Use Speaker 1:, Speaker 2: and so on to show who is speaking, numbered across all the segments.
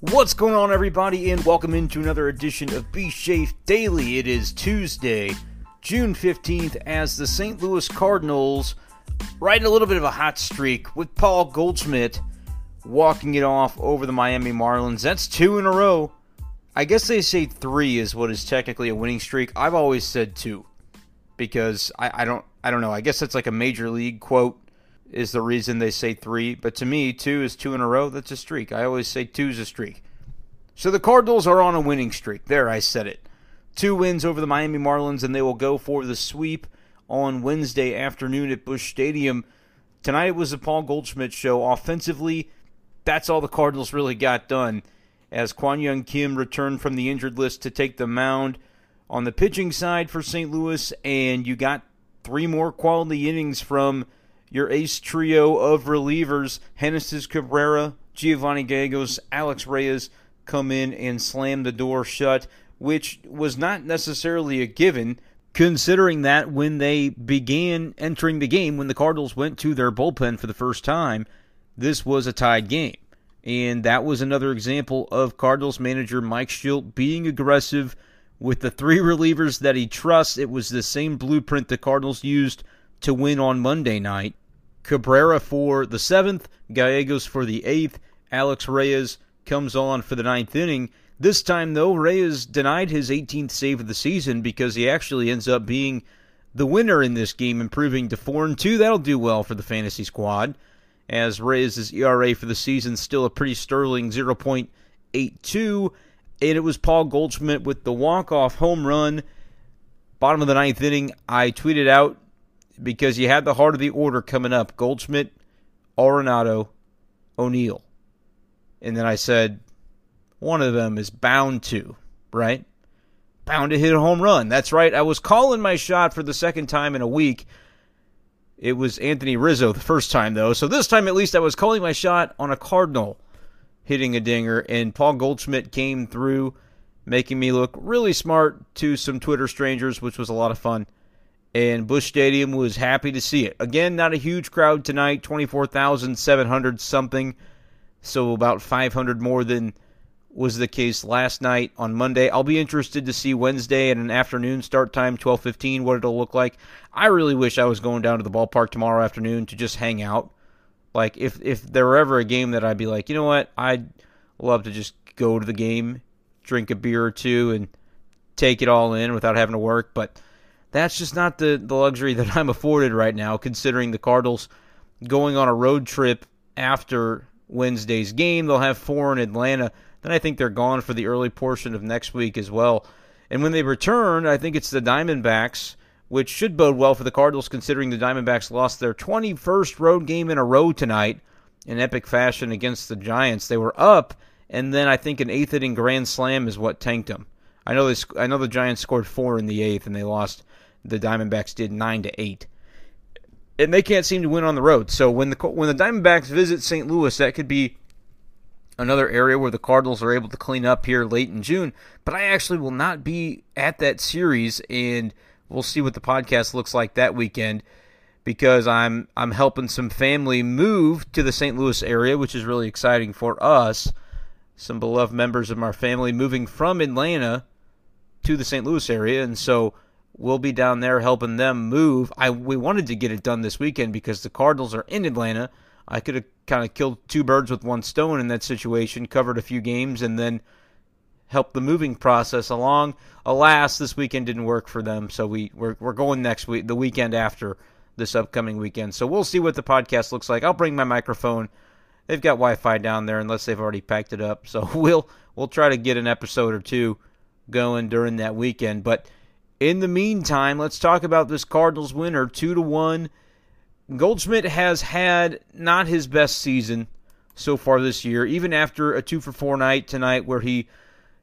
Speaker 1: What's going on, everybody, and welcome into another edition of Be Safe Daily. It is Tuesday, June 15th, as the St. Louis Cardinals riding a little bit of a hot streak with Paul Goldschmidt walking it off over the Miami Marlins. That's two in a row. I guess they say three is what is technically a winning streak. I've always said two because I, I don't I don't know. I guess that's like a major league quote is the reason they say three. But to me, two is two in a row. That's a streak. I always say two is a streak. So the Cardinals are on a winning streak. There, I said it. Two wins over the Miami Marlins, and they will go for the sweep on Wednesday afternoon at Busch Stadium. Tonight was the Paul Goldschmidt show. Offensively, that's all the Cardinals really got done. As Kwang Hyun Kim returned from the injured list to take the mound on the pitching side for St. Louis, and you got three more quality innings from your ace trio of relievers, Genesis Cabrera, Giovanni Gallegos, Alex Reyes, come in and slam the door shut, which was not necessarily a given, considering that when they began entering the game, when the Cardinals went to their bullpen for the first time, this was a tied game. And that was another example of Cardinals manager Mike Shildt being aggressive with the three relievers that he trusts. It was the same blueprint the Cardinals used to win on Monday night. Cabrera for the seventh, Gallegos for the eighth, Alex Reyes comes on for the ninth inning. This time, though, Reyes denied his 18th save of the season because he actually ends up being the winner in this game, improving to 4 and 2. That'll do well for the fantasy squad, as Reyes' ERA for the season still a pretty sterling 0.82. And it was Paul Goldschmidt with the walk-off home run. Bottom of the ninth inning, I tweeted out because you had the heart of the order coming up Goldschmidt, Arenado, O'Neill. And then I said, one of them is bound to, right? Bound to hit a home run. That's right. I was calling my shot for the second time in a week. It was Anthony Rizzo the first time, though. So this time, at least, I was calling my shot on a Cardinal hitting a dinger, and Paul Goldschmidt came through, making me look really smart to some Twitter strangers, which was a lot of fun and Busch Stadium was happy to see it. Again, not a huge crowd tonight, 24,700 something, so about 500 more than was the case last night on Monday. I'll be interested to see Wednesday at an afternoon start time, 12:15, what it'll look like. I really wish I was going down to the ballpark tomorrow afternoon to just hang out. Like if if there were ever a game that I'd be like, you know what, I'd love to just go to the game, drink a beer or two, and take it all in without having to work, but that's just not the, the luxury that I'm afforded right now, considering the Cardinals going on a road trip after Wednesday's game. They'll have four in Atlanta. Then I think they're gone for the early portion of next week as well. And when they return, I think it's the Diamondbacks, which should bode well for the Cardinals, considering the Diamondbacks lost their 21st road game in a row tonight in epic fashion against the Giants. They were up, and then I think an eighth inning grand slam is what tanked them. I know they, I know the Giants scored four in the eighth, and they lost the Diamondbacks did nine to eight, and they can't seem to win on the road. So when the when the Diamondbacks visit St. Louis, that could be another area where the Cardinals are able to clean up here late in June. But I actually will not be at that series, and we'll see what the podcast looks like that weekend because I'm I'm helping some family move to the St. Louis area, which is really exciting for us. Some beloved members of our family moving from Atlanta to the St. Louis area, and so We'll be down there helping them move. I we wanted to get it done this weekend because the Cardinals are in Atlanta. I could have kind of killed two birds with one stone in that situation, covered a few games, and then helped the moving process along. Alas, this weekend didn't work for them, so we we're, we're going next week, the weekend after this upcoming weekend. So we'll see what the podcast looks like. I'll bring my microphone. They've got Wi-Fi down there, unless they've already packed it up. So we'll we'll try to get an episode or two going during that weekend, but In the meantime, let's talk about this Cardinals winner, two to one. Goldschmidt has had not his best season so far this year, even after a two for four night tonight where he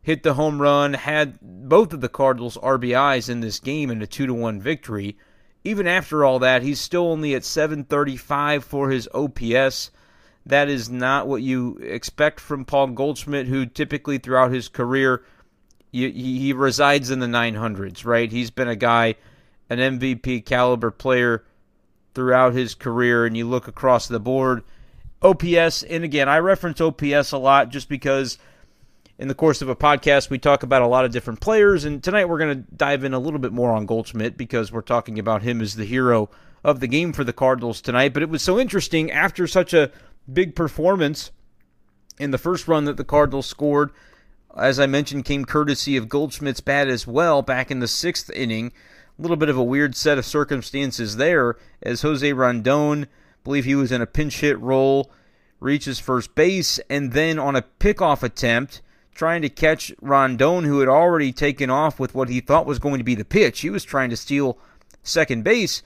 Speaker 1: hit the home run, had both of the Cardinals RBIs in this game in a two to one victory. Even after all that, he's still only at 735 for his OPS. That is not what you expect from Paul Goldschmidt, who typically throughout his career he, he resides in the 900s, right? He's been a guy, an MVP caliber player throughout his career, and you look across the board. OPS, and again, I reference OPS a lot just because in the course of a podcast we talk about a lot of different players, and tonight we're going to dive in a little bit more on Goldschmidt because we're talking about him as the hero of the game for the Cardinals tonight. But it was so interesting after such a big performance in the first run that the Cardinals scored. As I mentioned, came courtesy of Goldschmidt's bat as well back in the sixth inning. A little bit of a weird set of circumstances there as Jose Rondon, believe he was in a pinch hit role, reaches first base, and then on a pickoff attempt, trying to catch Rondon, who had already taken off with what he thought was going to be the pitch. He was trying to steal second base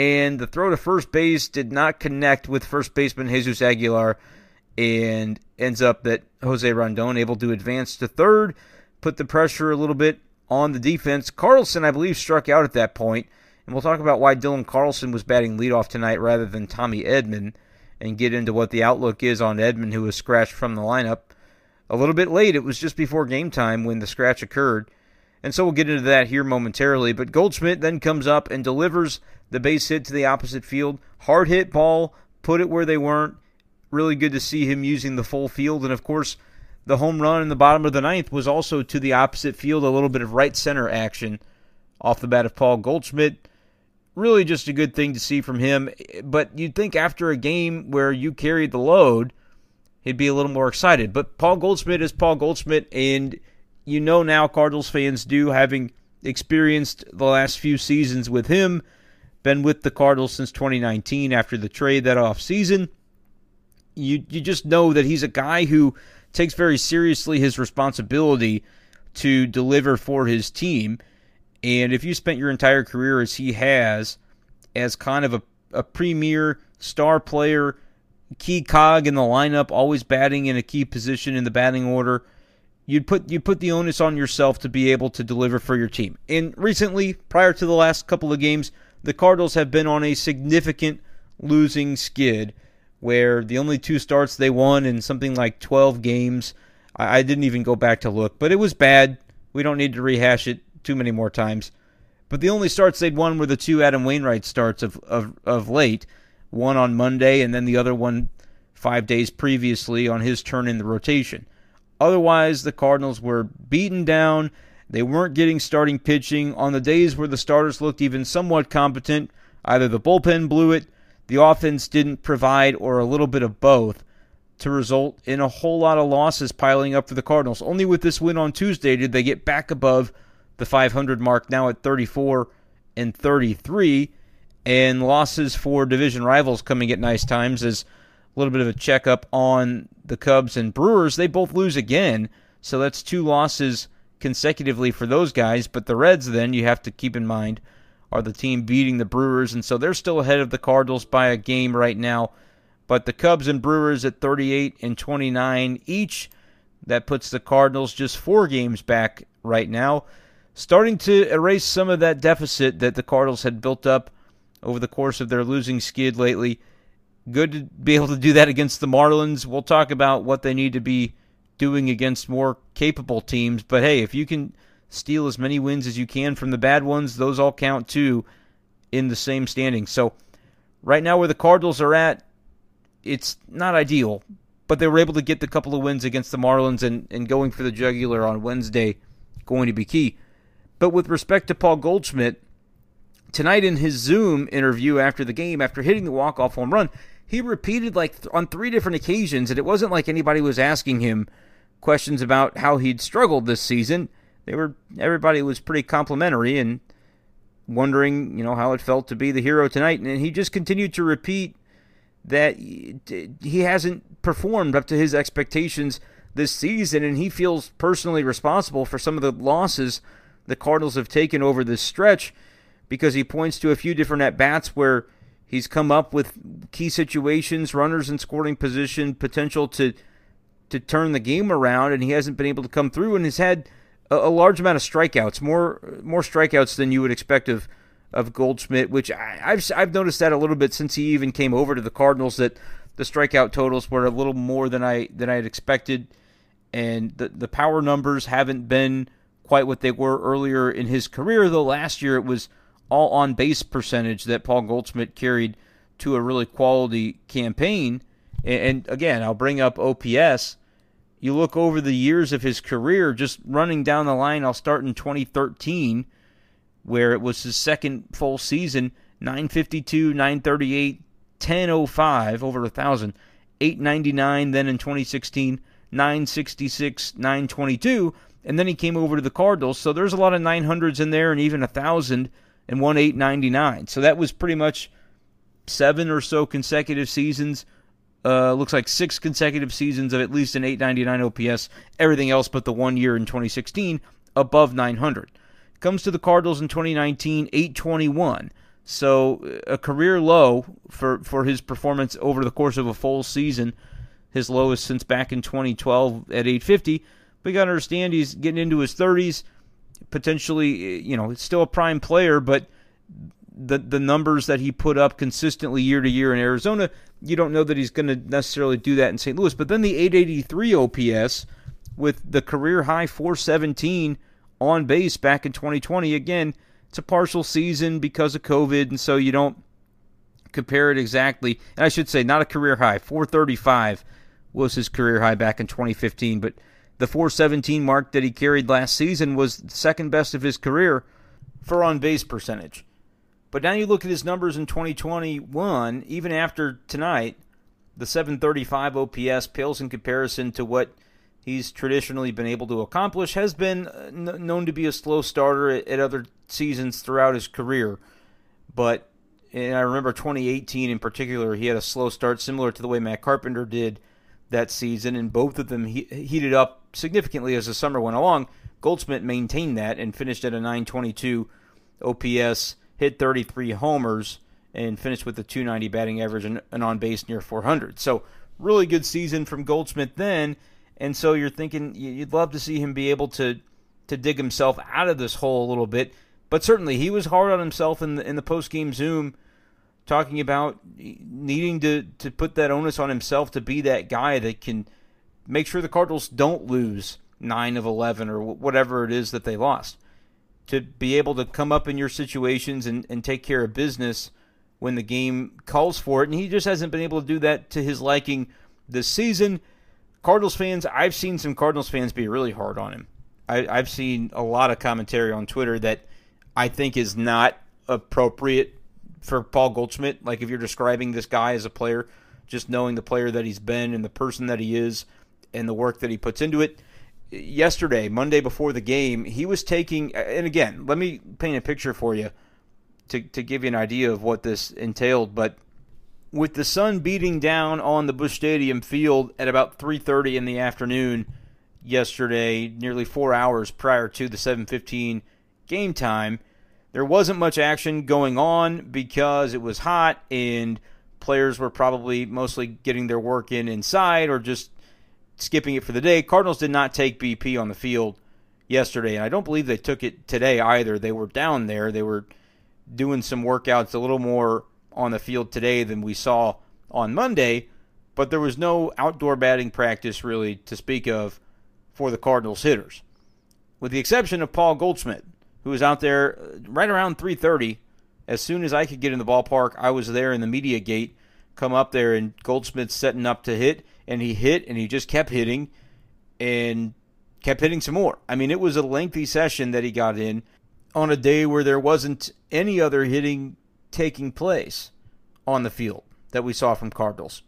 Speaker 1: and the throw to first base did not connect with first baseman Jesus Aguilar, and ends up that Jose Rondon able to advance to third, put the pressure a little bit on the defense. Carlson, I believe, struck out at that point, and we'll talk about why Dylan Carlson was batting leadoff tonight rather than Tommy Edman, and get into what the outlook is on Edman, who was scratched from the lineup. A little bit late, it was just before game time when the scratch occurred. And so we'll get into that here momentarily. But Goldschmidt then comes up and delivers the base hit to the opposite field. Hard hit ball, put it where they weren't. Really good to see him using the full field. And of course, the home run in the bottom of the ninth was also to the opposite field, a little bit of right center action off the bat of Paul Goldschmidt. Really just a good thing to see from him. But you'd think after a game where you carried the load, he'd be a little more excited. But Paul Goldschmidt is Paul Goldschmidt, and you know now Cardinals fans do, having experienced the last few seasons with him, been with the Cardinals since 2019 after the trade that off season. You you just know that he's a guy who takes very seriously his responsibility to deliver for his team. And if you spent your entire career as he has, as kind of a, a premier star player, key cog in the lineup, always batting in a key position in the batting order, you'd put you put the onus on yourself to be able to deliver for your team. And recently, prior to the last couple of games, the Cardinals have been on a significant losing skid where the only two starts they won in something like 12 games. I, I didn't even go back to look, but it was bad. We don't need to rehash it too many more times. But the only starts they'd won were the two Adam Wainwright starts of, of, of late, one on Monday and then the other one five days previously on his turn in the rotation. Otherwise, the Cardinals were beaten down. They weren't getting starting pitching. On the days where the starters looked even somewhat competent, either the bullpen blew it, the offense didn't provide, or a little bit of both to result in a whole lot of losses piling up for the Cardinals. Only with this win on Tuesday did they get back above the 500 mark, now at 34 and 33, and losses for division rivals coming at nice times as a little bit of a checkup on the Cubs and Brewers. They both lose again, so that's two losses consecutively for those guys. But the Reds, then, you have to keep in mind, are the team beating the Brewers, and so they're still ahead of the Cardinals by a game right now. But the Cubs and Brewers at 38 and 29 each. That puts the Cardinals just four games back right now, starting to erase some of that deficit that the Cardinals had built up over the course of their losing skid lately. Good to be able to do that against the Marlins. We'll talk about what they need to be doing against more capable teams. But hey, if you can steal as many wins as you can from the bad ones, those all count too in the same standing. So right now where the Cardinals are at, it's not ideal, but they were able to get the couple of wins against the Marlins and, and going for the jugular on Wednesday going to be key. But with respect to Paul Goldschmidt, tonight in his Zoom interview after the game, after hitting the walk-off home run, he repeated like on three different occasions, and it wasn't like anybody was asking him questions about how he'd struggled this season. They were everybody was pretty complimentary and wondering, you know, how it felt to be the hero tonight, and he just continued to repeat that he hasn't performed up to his expectations this season, and he feels personally responsible for some of the losses the Cardinals have taken over this stretch because he points to a few different at bats where he's come up with key situations, runners in scoring position, potential to to turn the game around, and he hasn't been able to come through, and has had a, a large amount of strikeouts, more more strikeouts than you would expect of of Goldschmidt, which I, have I've noticed that a little bit since he even came over to the Cardinals that the strikeout totals were a little more than I than I had expected, and the the power numbers haven't been quite what they were earlier in his career. Though last year it was all on base percentage that Paul Goldschmidt carried to a really quality campaign. And, and again, I'll bring up OPS. You look over the years of his career, just running down the line. I'll start in 2013 where it was his second full season 952, 938, 1005, over a 1,000, 899, then in 2016, 966, 922, and then he came over to the Cardinals. So there's a lot of 900s in there and even a 1,000 and 1899. So that was pretty much seven or so consecutive seasons. Uh, looks like six consecutive seasons of at least an 899 OPS. Everything else but the one year in 2016 above 900. Comes to the Cardinals in 2019, 821. So a career low for, for his performance over the course of a full season, his lowest since back in 2012 at 850. But you got to understand he's getting into his 30s, potentially, you know, still a prime player, but the the numbers that he put up consistently year to year in Arizona, you don't know that he's going to necessarily do that in St. Louis. But then the 883 OPS with the career high 417 on base back in 2020. Again, it's a partial season because of COVID, and so you don't compare it exactly. And I should say, not a career high. 435 was his career high back in 2015, but the 417 mark that he carried last season was second best of his career for on base percentage. But now you look at his numbers in 2021, even after tonight, the 735 OPS pales in comparison to what he's traditionally been able to accomplish, has been uh, known to be a slow starter at, other seasons throughout his career. But and I remember 2018 in particular, he had a slow start similar to the way Matt Carpenter did that season, and both of them he, heated up significantly as the summer went along. Goldschmidt maintained that and finished at a 922 OPS, hit 33 homers, and finished with a 290 batting average and, and on base near 400. So, really good season from Goldschmidt then and so you're thinking you'd love to see him be able to to dig himself out of this hole a little bit. But certainly he was hard on himself in the in the post game Zoom, talking about needing to to put that onus on himself to be that guy that can make sure the Cardinals don't lose nine of eleven or whatever it is that they lost. To be able to come up in your situations and, and take care of business when the game calls for it, and he just hasn't been able to do that to his liking this season. Cardinals fans, I've seen some Cardinals fans be really hard on him. I, I've seen a lot of commentary on Twitter that I think is not appropriate for Paul Goldschmidt. Like if you're describing this guy as a player, just knowing the player that he's been and the person that he is and the work that he puts into it. Yesterday, Monday before the game, he was taking, and again, let me paint a picture for you to, to give you an idea of what this entailed. But with the sun beating down on the Busch Stadium field at about 3:30 in the afternoon yesterday, nearly 4 hours prior to the 7:15 game time, there wasn't much action going on because it was hot and players were probably mostly getting their work in inside or just skipping it for the day. Cardinals did not take BP on the field yesterday, and I don't believe they took it today either. They were down there. They were doing some workouts a little more on the field today than we saw on Monday, but there was no outdoor batting practice really to speak of for the Cardinals hitters, with the exception of Paul Goldschmidt, who was out there uh, right around 3:30. As soon as I could get in the ballpark, I was there in the media gate. Come up there, and Goldschmidt's setting up to hit, and he hit, and he just kept hitting, and kept hitting some more. I mean, it was a lengthy session that he got in on a day where there wasn't any other hitting taking place on the field that we saw from Cardinals.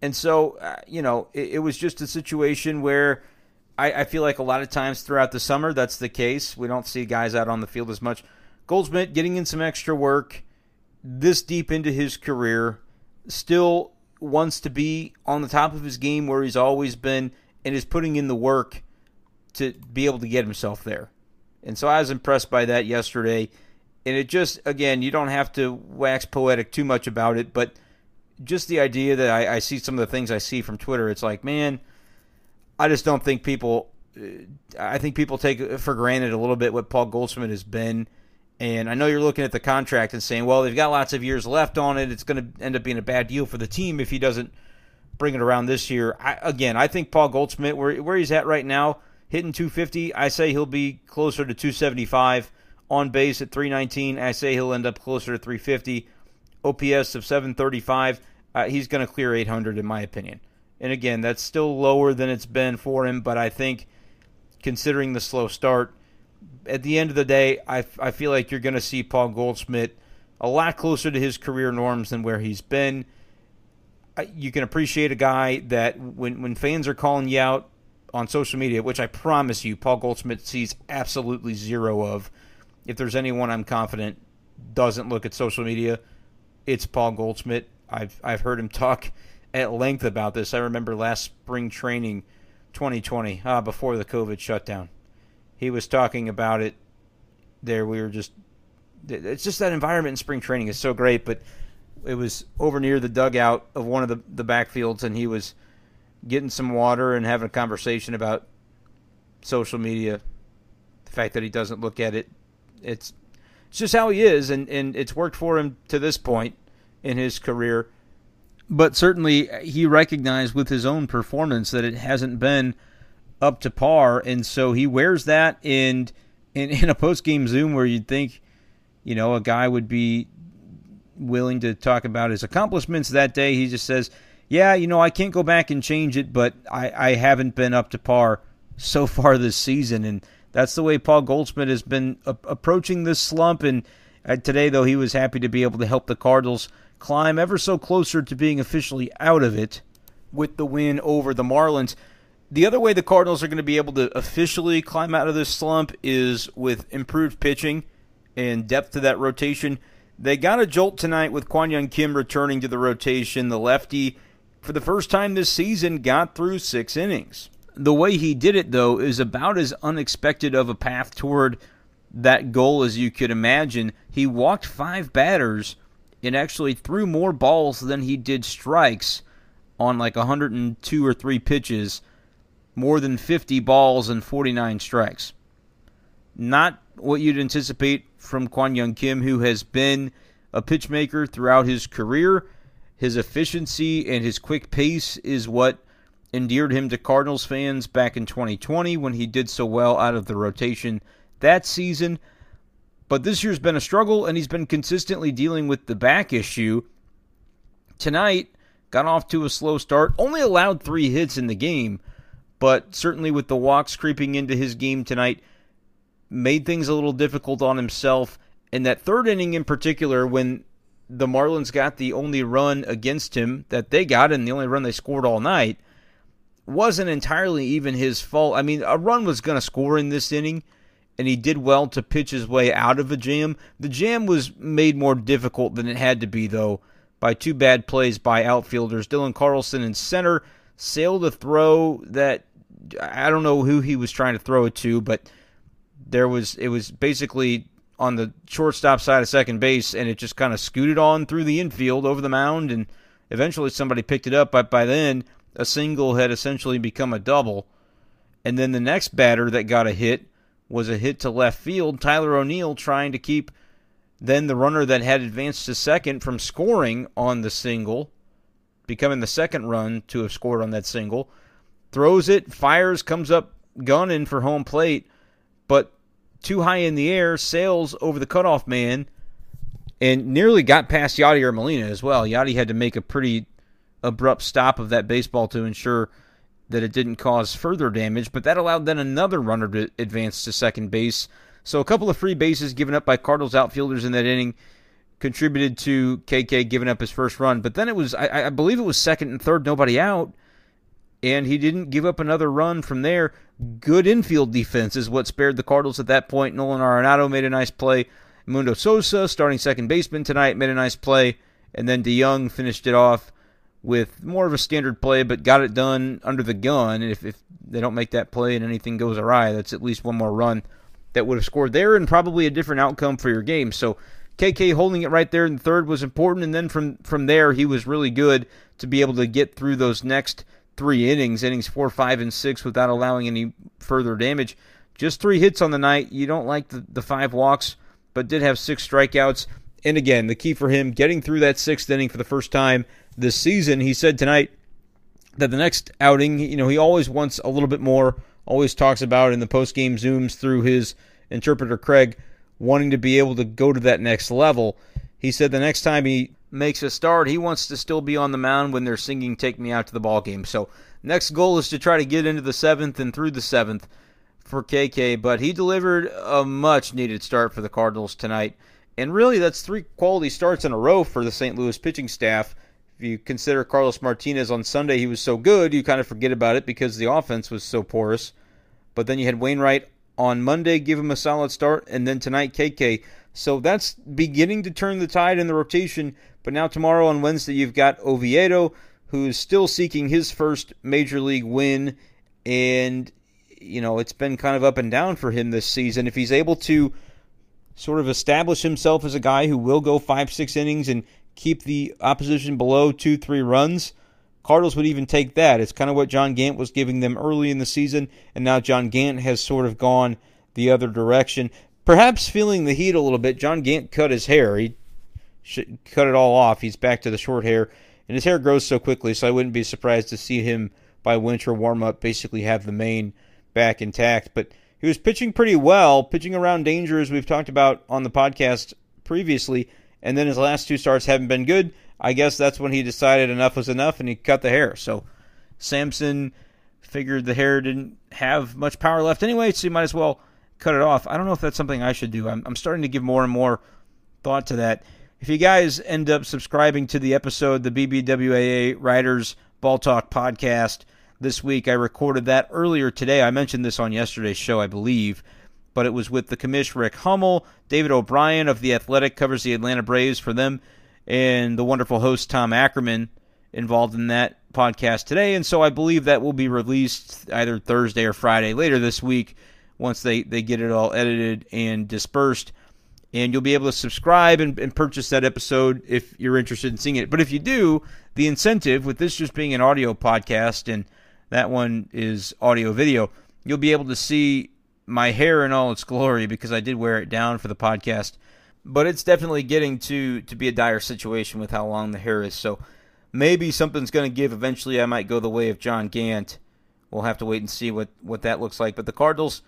Speaker 1: And so, uh, you know, it, it, was just a situation where I, I, feel like a lot of times throughout the summer that's the case. We don't see guys out on the field as much. Goldschmidt getting in some extra work this deep into his career, still wants to be on the top of his game where he's always been and is putting in the work to be able to get himself there. And so I was impressed by that yesterday. And it just, again, you don't have to wax poetic too much about it, but just the idea that I, I see some of the things I see from Twitter, it's like, man, I just don't think people. Uh, I think people take for granted a little bit what Paul Goldschmidt has been. And I know you're looking at the contract and saying, well, they've got lots of years left on it. It's going to end up being a bad deal for the team if he doesn't bring it around this year. I, again, I think Paul Goldschmidt, where, where he's at right now, hitting 250, I say he'll be closer to 275. On base at 319, I say he'll end up closer to 350. OPS of 735, uh, he's going to clear 800 in my opinion. And again, that's still lower than it's been for him, but I think considering the slow start, at the end of the day, I, I feel like you're going to see Paul Goldschmidt a lot closer to his career norms than where he's been. You can appreciate a guy that when, when fans are calling you out on social media, which I promise you, Paul Goldschmidt sees absolutely zero of. If there's anyone I'm confident doesn't look at social media, it's Paul Goldschmidt. I've I've heard him talk at length about this. I remember last spring training, 2020, ah, before the COVID shutdown he was talking about it there. We were just, it's just that environment in spring training is so great, but it was over near the dugout of one of the, the backfields, and he was getting some water and having a conversation about social media. The fact that he doesn't look at it, it's, it's just how he is, and, and it's worked for him to this point in his career. But certainly, he recognized with his own performance that it hasn't been – up to par, and so he wears that in in, in a post game Zoom where you'd think, you know, a guy would be willing to talk about his accomplishments that day. He just says, "Yeah, you know, I can't go back and change it, but I, I haven't been up to par so far this season." And that's the way Paul Goldschmidt has been a- approaching this slump. And uh, today, though, he was happy to be able to help the Cardinals climb ever so closer to being officially out of it with the win over the Marlins. The other way the Cardinals are going to be able to officially climb out of this slump is with improved pitching and depth to that rotation. They got a jolt tonight with Kwang Hyun Kim returning to the rotation. The lefty, for the first time this season, got through six innings. The way he did it, though, is about as unexpected of a path toward that goal as you could imagine. He walked five batters and actually threw more balls than he did strikes on like 102 or 3 pitches more than 50 balls and 49 strikes. Not what you'd anticipate from Kwang Hyun Kim, who has been a pitchmaker throughout his career. His efficiency and his quick pace is what endeared him to Cardinals fans back in 2020 when he did so well out of the rotation that season. But this year's been a struggle, and he's been consistently dealing with the back issue. Tonight, got off to a slow start, only allowed three hits in the game but certainly with the walks creeping into his game tonight, made things a little difficult on himself. And that third inning in particular, when the Marlins got the only run against him that they got, and the only run they scored all night, wasn't entirely even his fault. I mean, a run was going to score in this inning, and he did well to pitch his way out of a jam. The jam was made more difficult than it had to be, though, by two bad plays by outfielders. Dylan Carlson in center sailed a throw that I don't know who he was trying to throw it to, but there was it was basically on the shortstop side of second base, and it just kind of scooted on through the infield over the mound, and eventually somebody picked it up. But by then, a single had essentially become a double, and then the next batter that got a hit was a hit to left field. Tyler O'Neill trying to keep then the runner that had advanced to second from scoring on the single, becoming the second run to have scored on that single throws it, fires, comes up gunning for home plate, but too high in the air, sails over the cutoff man, and nearly got past Yadier Molina as well. Yadi had to make a pretty abrupt stop of that baseball to ensure that it didn't cause further damage, but that allowed then another runner to advance to second base. So a couple of free bases given up by Cardinals outfielders in that inning contributed to KK giving up his first run. But then it was, I, I believe it was second and third, nobody out and he didn't give up another run from there. Good infield defense is what spared the Cardinals at that point. Nolan Arenado made a nice play. Mundo Sosa, starting second baseman tonight, made a nice play. And then DeJong finished it off with more of a standard play, but got it done under the gun. And if, if they don't make that play and anything goes awry, that's at least one more run that would have scored there and probably a different outcome for your game. So KK holding it right there in third was important, and then from from there he was really good to be able to get through those next three innings, innings four, five, and six, without allowing any further damage. Just three hits on the night. You don't like the, the five walks, but did have six strikeouts. And again, the key for him getting through that sixth inning for the first time this season. He said tonight that the next outing, you know, he always wants a little bit more. Always talks about in the post game zooms through his interpreter Craig wanting to be able to go to that next level. He said the next time he makes a start, he wants to still be on the mound when they're singing "Take Me Out to the Ball Game." So next goal is to try to get into the seventh and through the seventh for KK. But he delivered a much needed start for the Cardinals tonight, and really that's three quality starts in a row for the St. Louis pitching staff. If you consider Carlos Martinez on Sunday, he was so good, you kind of forget about it because the offense was so porous. But then you had Wainwright on Monday, give him a solid start, and then tonight, KK. So that's beginning to turn the tide in the rotation. But now, tomorrow on Wednesday, you've got Oviedo, who's still seeking his first major league win. And, you know, it's been kind of up and down for him this season. If he's able to sort of establish himself as a guy who will go five, six innings and keep the opposition below two, three runs, Cardinals would even take that. It's kind of what John Gant was giving them early in the season, and now John Gant has sort of gone the other direction. Perhaps feeling the heat a little bit, John Gant cut his hair. He cut it all off. He's back to the short hair, and his hair grows so quickly, so I wouldn't be surprised to see him by winter warm up basically have the mane back intact. But he was pitching pretty well, pitching around danger as we've talked about on the podcast previously, and then his last two starts haven't been good. I guess that's when he decided enough was enough and he cut the hair. So Samson figured the hair didn't have much power left anyway, so he might as well cut it off. I don't know if that's something I should do. I'm, I'm starting to give more and more thought to that. If you guys end up subscribing to the episode, the BBWAA Writers Ball Talk podcast this week, I recorded that earlier today. I mentioned this on yesterday's show, I believe, but it was with the commish Rick Hummel. David O'Brien of The Athletic covers the Atlanta Braves for them and the wonderful host Tom Ackerman involved in that podcast today. And so I believe that will be released either Thursday or Friday later this week once they, they get it all edited and dispersed. And you'll be able to subscribe and, and purchase that episode if you're interested in seeing it. But if you do, the incentive with this just being an audio podcast and that one is audio video, you'll be able to see my hair in all its glory because I did wear it down for the podcast but it's definitely getting to to be a dire situation with how long the hair is. So maybe something's going to give. Eventually, I might go the way of John Gant. We'll have to wait and see what what that looks like. But the Cardinals,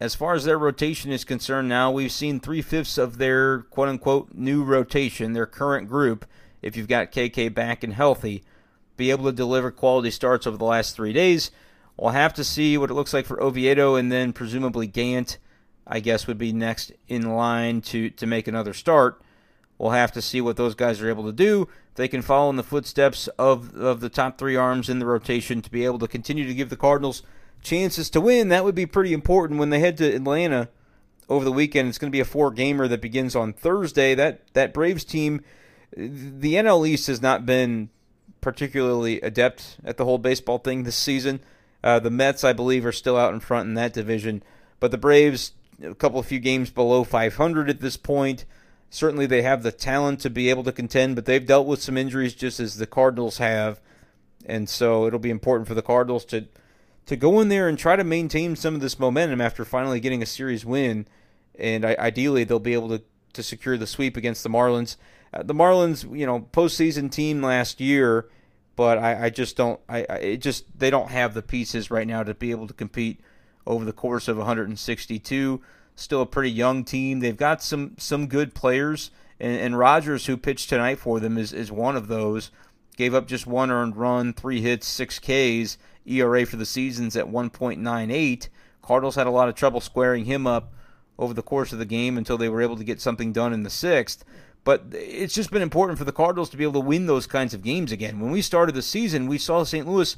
Speaker 1: as far as their rotation is concerned, now we've seen three fifths of their quote unquote new rotation, their current group. If you've got KK back and healthy, be able to deliver quality starts over the last three days. We'll have to see what it looks like for Oviedo and then presumably Gant I guess would be next in line to to make another start. We'll have to see what those guys are able to do. They can follow in the footsteps of of the top three arms in the rotation to be able to continue to give the Cardinals chances to win. That would be pretty important when they head to Atlanta over the weekend. It's going to be a four gamer that begins on Thursday. That that Braves team, the NL East has not been particularly adept at the whole baseball thing this season. Uh, the Mets, I believe, are still out in front in that division, but the Braves a couple of few games below 500 at this point. Certainly, they have the talent to be able to contend, but they've dealt with some injuries just as the Cardinals have, and so it'll be important for the Cardinals to to go in there and try to maintain some of this momentum after finally getting a series win, and I, ideally they'll be able to to secure the sweep against the Marlins. Uh, the Marlins, you know, postseason team last year, but I, I just don't. I, I it just they don't have the pieces right now to be able to compete over the course of 162. Still a pretty young team. They've got some some good players, and, and Rogers, who pitched tonight for them, is is one of those. Gave up just one earned run, three hits, six Ks. ERA for the season's at 1.98. Cardinals had a lot of trouble squaring him up over the course of the game until they were able to get something done in the sixth. But it's just been important for the Cardinals to be able to win those kinds of games again. When we started the season, we saw St. Louis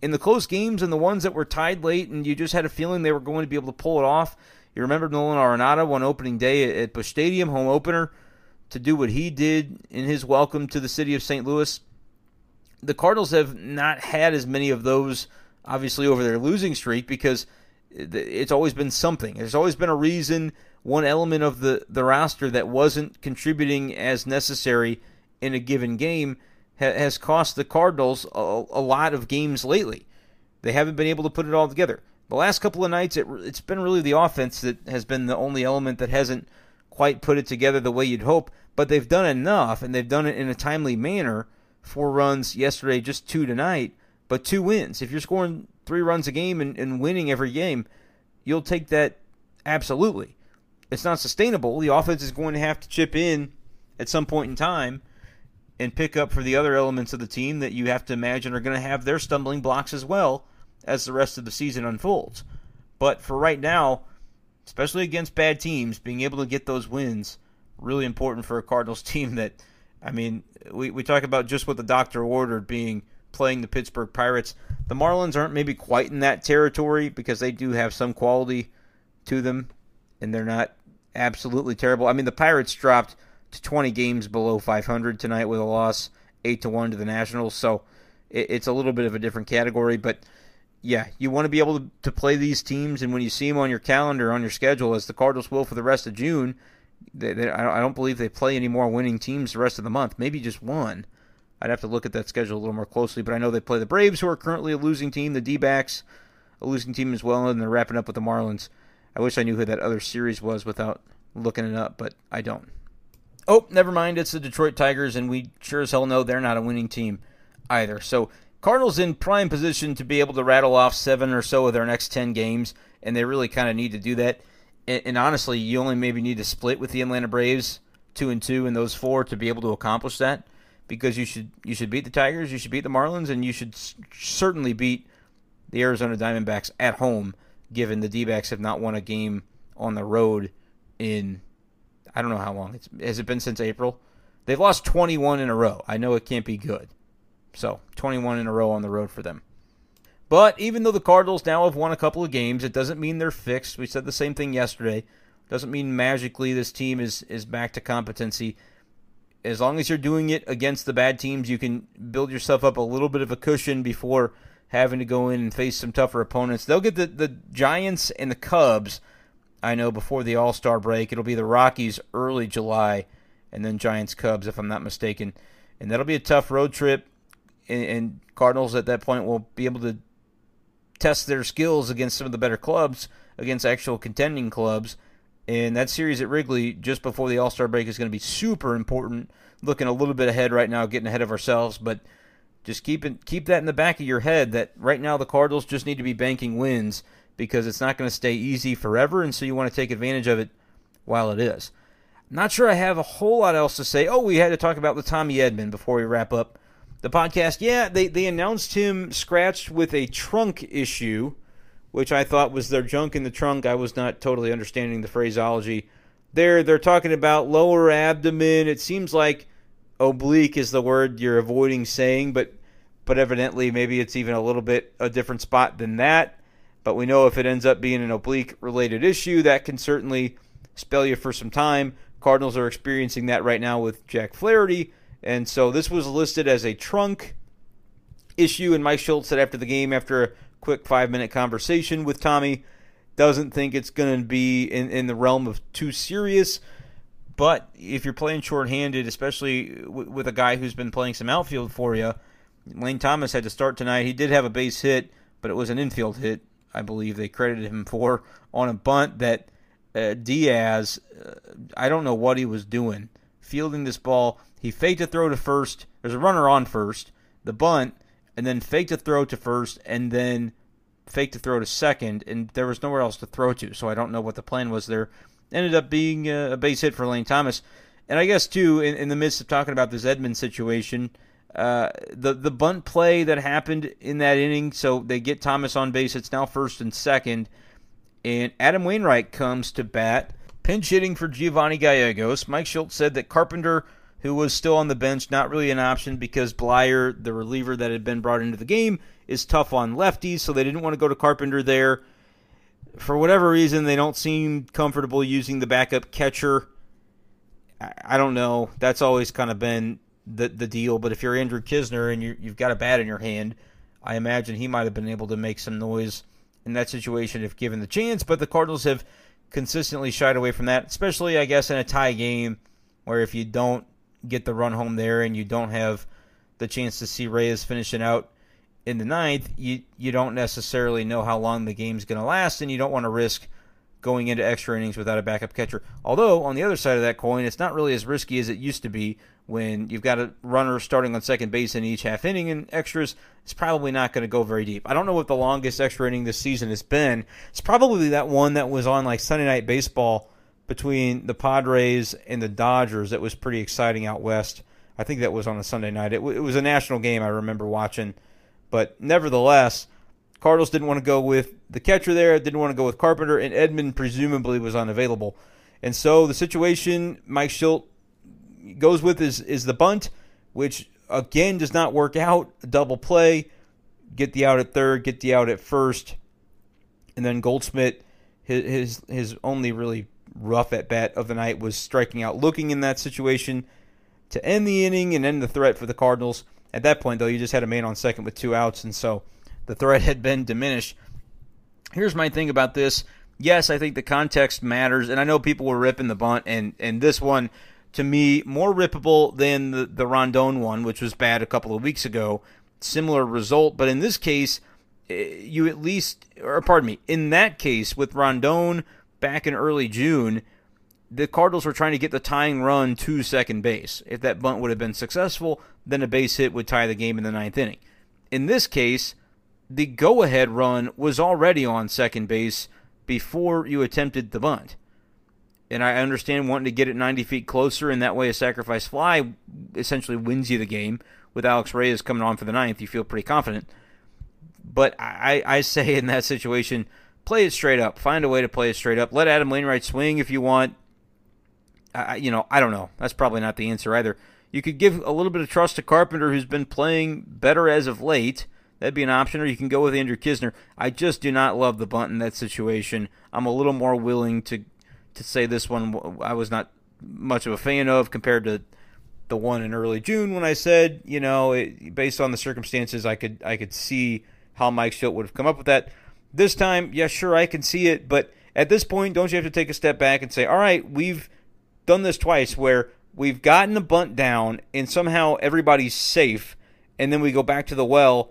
Speaker 1: in the close games and the ones that were tied late and you just had a feeling they were going to be able to pull it off. You remember Nolan Arenado one opening day at Busch Stadium, home opener, to do what he did in his welcome to the city of St. Louis. The Cardinals have not had as many of those, obviously, over their losing streak because it's always been something. There's always been a reason, one element of the, the roster that wasn't contributing as necessary in a given game ha- has cost the Cardinals a, a, lot of games lately. They haven't been able to put it all together. The last couple of nights, it, it's been really the offense that has been the only element that hasn't quite put it together the way you'd hope, but they've done enough, and they've done it in a timely manner. Four runs yesterday, just two tonight, but two wins. If you're scoring three runs a game and, and winning every game, you'll take that absolutely. It's not sustainable. The offense is going to have to chip in at some point in time and pick up for the other elements of the team that you have to imagine are going to have their stumbling blocks as well as the rest of the season unfolds. But for right now, especially against bad teams, being able to get those wins really important for a Cardinals team that I mean, we, we talk about just what the doctor ordered being playing the Pittsburgh Pirates. The Marlins aren't maybe quite in that territory because they do have some quality to them, and they're not absolutely terrible. I mean, the Pirates dropped to 20 games below 500 tonight with a loss, eight to one to the Nationals. So it, it's a little bit of a different category, but yeah, you want to be able to, to play these teams, and when you see them on your calendar, on your schedule, as the Cardinals will for the rest of June, they, they, I don't believe they play any more winning teams the rest of the month. Maybe just one. I'd have to look at that schedule a little more closely, but I know they play the Braves, who are currently a losing team, the D backs, a losing team as well, and they're wrapping up with the Marlins. I wish I knew who that other series was without looking it up, but I don't. Oh, never mind. It's the Detroit Tigers, and we sure as hell know they're not a winning team either. So, Cardinals in prime position to be able to rattle off seven or so of their next 10 games, and they really kind of need to do that. And, and honestly, you only maybe need to split with the Atlanta Braves, two and two in those four, to be able to accomplish that because you should you should beat the Tigers, you should beat the Marlins, and you should certainly beat the Arizona Diamondbacks at home. Given the D-backs have not won a game on the road in I don't know how long. It's, has it been since April? They've lost 21 in a row. I know it can't be good. So 21 in a row on the road for them. But even though the Cardinals now have won a couple of games, it doesn't mean they're fixed. We said the same thing yesterday. Doesn't mean magically this team is is back to competency as long as you're doing it against the bad teams, you can build yourself up a little bit of a cushion before having to go in and face some tougher opponents. They'll get the, the Giants and the Cubs, I know, before the All Star break. It'll be the Rockies early July, and then Giants Cubs, if I'm not mistaken. And that'll be a tough road trip. And, and Cardinals at that point will be able to test their skills against some of the better clubs, against actual contending clubs and that series at Wrigley just before the All Star break is going to be super important. Looking a little bit ahead right now, getting ahead of ourselves, but just keep it, keep that in the back of your head that right now the Cardinals just need to be banking wins because it's not going to stay easy forever, and so you want to take advantage of it while it is. Not sure I have a whole lot else to say. Oh, we had to talk about the Tommy Edman before we wrap up the podcast. Yeah, they, they announced him scratched with a trunk issue which I thought was their junk in the trunk. I was not totally understanding the phraseology. There, they're talking about lower abdomen. It seems like oblique is the word you're avoiding saying, but but evidently maybe it's even a little bit a different spot than that. But we know if it ends up being an oblique related issue, that can certainly spell you for some time. Cardinals are experiencing that right now with Jack Flaherty, and so this was listed as a trunk issue. And Mike Shildt said after the game, after a quick five minute conversation with Tommy. Doesn't think it's going to be in, in the realm of too serious. But if you're playing shorthanded, especially w- with a guy who's been playing some outfield for you, Lane Thomas had to start tonight. He did have a base hit, but it was an infield hit, I believe they credited him for on a bunt that uh, Diaz, uh, I don't know what he was doing, fielding this ball. He faked a throw to first. There's a runner on first. The bunt and then faked a throw to first, and then faked a throw to second, and there was nowhere else to throw to. So I don't know what the plan was there. Ended up being a base hit for Lane Thomas. And I guess too, in, in the midst of talking about this Edman situation, uh, the the bunt play that happened in that inning, so they get Thomas on base. It's now first and second, and Adam Wainwright comes to bat, pinch hitting for Giovanni Gallegos. Mike Shildt said that Carpenter who was still on the bench, not really an option because Bleier, the reliever that had been brought into the game, is tough on lefties, so they didn't want to go to Carpenter there. For whatever reason, they don't seem comfortable using the backup catcher. I don't know. That's always kind of been the the deal. But if you're Andrew Knizner and you have got a bat in your hand, I imagine he might have been able to make some noise in that situation if given the chance, but the Cardinals have consistently shied away from that, especially, I guess, in a tie game where if you don't get the run home there and you don't have the chance to see Reyes finishing out in the ninth, you, you don't necessarily know how long the game's going to last, and you don't want to risk going into extra innings without a backup catcher. Although, on the other side of that coin, it's not really as risky as it used to be when you've got a runner starting on second base in each half inning and extras. It's probably not going to go very deep. I don't know what the longest extra inning this season has been. It's probably that one that was on like Sunday Night Baseball between the Padres and the Dodgers that was pretty exciting out west. I think that was on a Sunday night. It, w- it was a national game I remember watching. But nevertheless, Cardinals didn't want to go with the catcher there, didn't want to go with Carpenter, and Edman presumably was unavailable. And so the situation Mike Shildt goes with is is the bunt, which again does not work out. A double play, get the out at third, get the out at first, and then Goldschmidt, his his, his only really rough at bat of the night was striking out, looking in that situation to end the inning and end the threat for the Cardinals. At that point, though, you just had a man on second with two outs, and so the threat had been diminished. Here's my thing about this. Yes, I think the context matters, and I know people were ripping the bunt, and, and this one, to me, more rippable than the, the Rondon one, which was bad a couple of weeks ago. Similar result, but in this case, eh, you at least, or pardon me, in that case with Rondon back in early June, the Cardinals were trying to get the tying run to second base. If that bunt would have been successful, then a base hit would tie the game in the ninth inning. In this case, the go ahead run was already on second base before you attempted the bunt. And I understand wanting to get it 90 feet closer, and that way a sacrifice fly essentially wins you the game. With Alex Reyes coming on for the ninth, you feel pretty confident. But I, I say in that situation, play it straight up. Find a way to play it straight up. Let Adam Wainwright swing if you want. I, you know, I don't know. That's probably not the answer either. You could give a little bit of trust to Carpenter, who's been playing better as of late. That'd be an option, or you can go with Andrew Knizner. I just do not love the bunt in that situation. I'm a little more willing to to say this one I was not much of a fan of compared to the one in early June when I said, you know, it, based on the circumstances, I could I could see how Mike Shildt would have come up with that. This time, yeah, sure, I can see it, but at this point, don't you have to take a step back and say, all right, we've done this twice where we've gotten the bunt down and somehow everybody's safe, and then we go back to the well.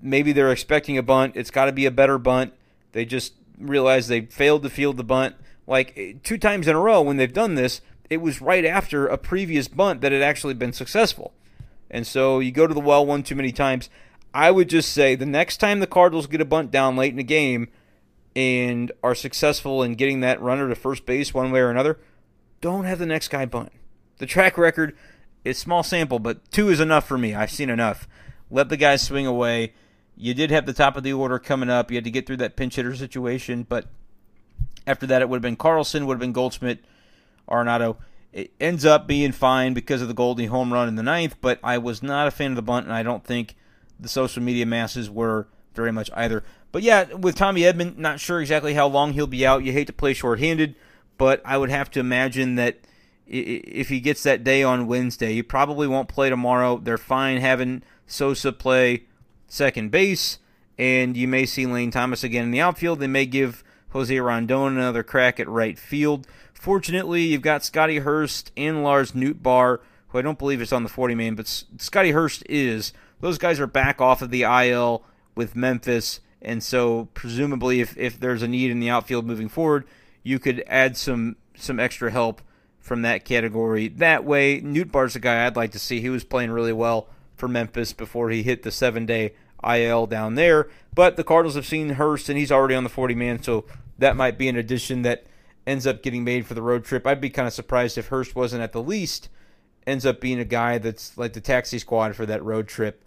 Speaker 1: Maybe they're expecting a bunt. It's got to be a better bunt. They just realize they failed to field the bunt. Like eh, two times in a row when they've done this, it was right after a previous bunt that had actually been successful. And so you go to the well one too many times. I would just say the next time the Cardinals get a bunt down late in the game and are successful in getting that runner to first base one way or another, don't have the next guy bunt. The track record is small sample, but two is enough for me. I've seen enough. Let the guys swing away. You did have the top of the order coming up. You had to get through that pinch hitter situation, but after that, it would have been Carlson, would have been Goldschmidt, Arenado. It ends up being fine because of the Goldie home run in the ninth, but I was not a fan of the bunt, and I don't think the social media masses were very much either. But yeah, with Tommy Edman, not sure exactly how long he'll be out. You hate to play shorthanded, but I would have to imagine that if he gets that day on Wednesday, he probably won't play tomorrow. They're fine having Sosa play second base, and you may see Lane Thomas again in the outfield. They may give Jose Rondon another crack at right field. Fortunately, you've got Scotty Hurst and Lars Nootbaar, who I don't believe is on the 40 man, but Scotty Hurst is. Those guys are back off of the IL with Memphis, and so presumably, if, if there's a need in the outfield moving forward, you could add some some extra help from that category. That way, Nootbaar's a guy I'd like to see. He was playing really well for Memphis before he hit the seven day IL down there. But the Cardinals have seen Hurst, and he's already on the 40 man, so that might be an addition that ends up getting made for the road trip. I'd be kind of surprised if Hurst wasn't at the least ends up being a guy that's like the taxi squad for that road trip,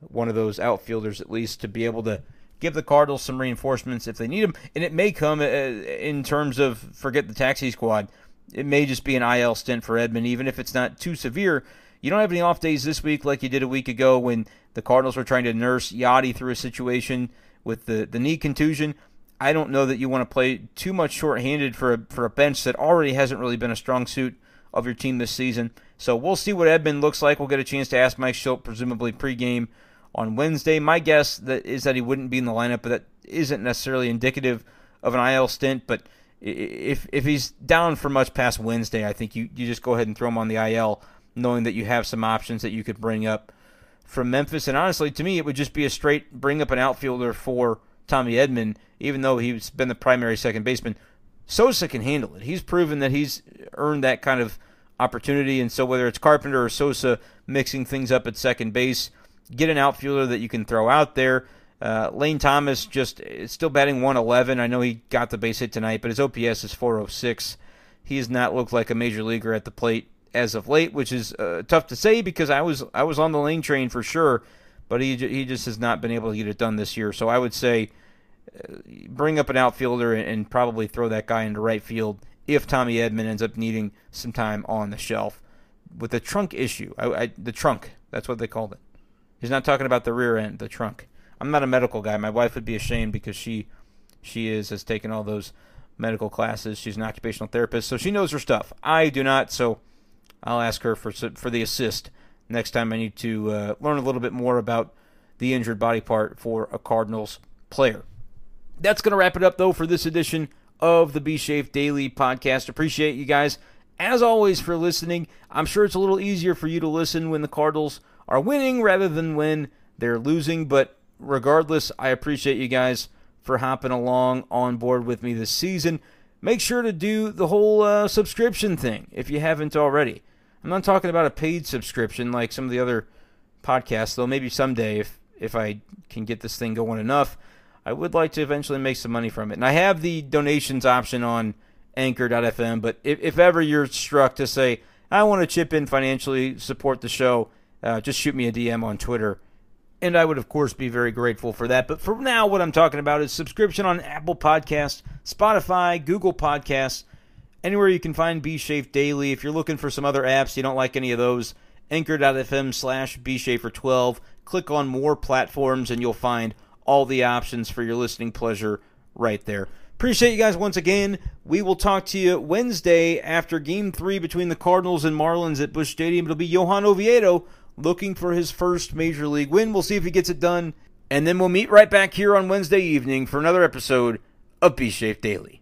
Speaker 1: one of those outfielders at least to be able to give the Cardinals some reinforcements if they need them. And it may come uh, in terms of forget the taxi squad. It may just be an IL stint for Edman, even if it's not too severe. You don't have any off days this week like you did a week ago when the Cardinals were trying to nurse Yadi through a situation with the, the knee contusion. I don't know that you want to play too much shorthanded for a, for a bench that already hasn't really been a strong suit of your team this season. So we'll see what Edman looks like. We'll get a chance to ask Mike Shildt, presumably pregame on Wednesday. My guess that is that he wouldn't be in the lineup, but that isn't necessarily indicative of an IL stint, but if if he's down for much past Wednesday, I think you, you just go ahead and throw him on the IL, knowing that you have some options that you could bring up from Memphis. And honestly, to me, it would just be a straight bring up an outfielder for Tommy Edman, even though he's been the primary second baseman. Sosa can handle it. He's proven that he's earned that kind of opportunity. And so whether it's Carpenter or Sosa mixing things up at second base, get an outfielder that you can throw out there. Uh, Lane Thomas just still batting 111. I know he got the base hit tonight, but his OPS is 406. He has not looked like a major leaguer at the plate as of late, which is uh, tough to say because I was I was on the Lane train for sure, but he he just has not been able to get it done this year. So I would say uh, bring up an outfielder and, and probably throw that guy into right field if Tommy Edman ends up needing some time on the shelf with the trunk issue. I, I, the trunk, that's what they called it. He's not talking about the rear end, the trunk. I'm not a medical guy. My wife would be ashamed because she she is has taken all those medical classes. She's an occupational therapist, so she knows her stuff. I do not, so I'll ask her for for the assist next time I need to uh, learn a little bit more about the injured body part for a Cardinals player. That's going to wrap it up though for this edition of the B Shafe Daily podcast. Appreciate you guys as always for listening. I'm sure it's a little easier for you to listen when the Cardinals are winning rather than when they're losing, but regardless, I appreciate you guys for hopping along on board with me this season. Make sure to do the whole uh, subscription thing if you haven't already. I'm not talking about a paid subscription like some of the other podcasts, though maybe someday if if I can get this thing going enough, I would like to eventually make some money from it. And I have the donations option on anchor.fm, but if, if ever you're struck to say, I want to chip in financially, support the show, uh, just shoot me a DM on Twitter and I would, of course, be very grateful for that. But for now, what I'm talking about is subscription on Apple Podcasts, Spotify, Google Podcasts, anywhere you can find B Shafe Daily. If you're looking for some other apps, you don't like any of those, anchor.fm slash bshafer12. Click on more platforms, and you'll find all the options for your listening pleasure right there. Appreciate you guys once again. We will talk to you Wednesday after game three between the Cardinals and Marlins at Busch Stadium. It'll be Johan Oviedo looking for his first major league win. We'll see if he gets it done. And then we'll meet right back here on Wednesday evening for another episode of B Shafe Daily.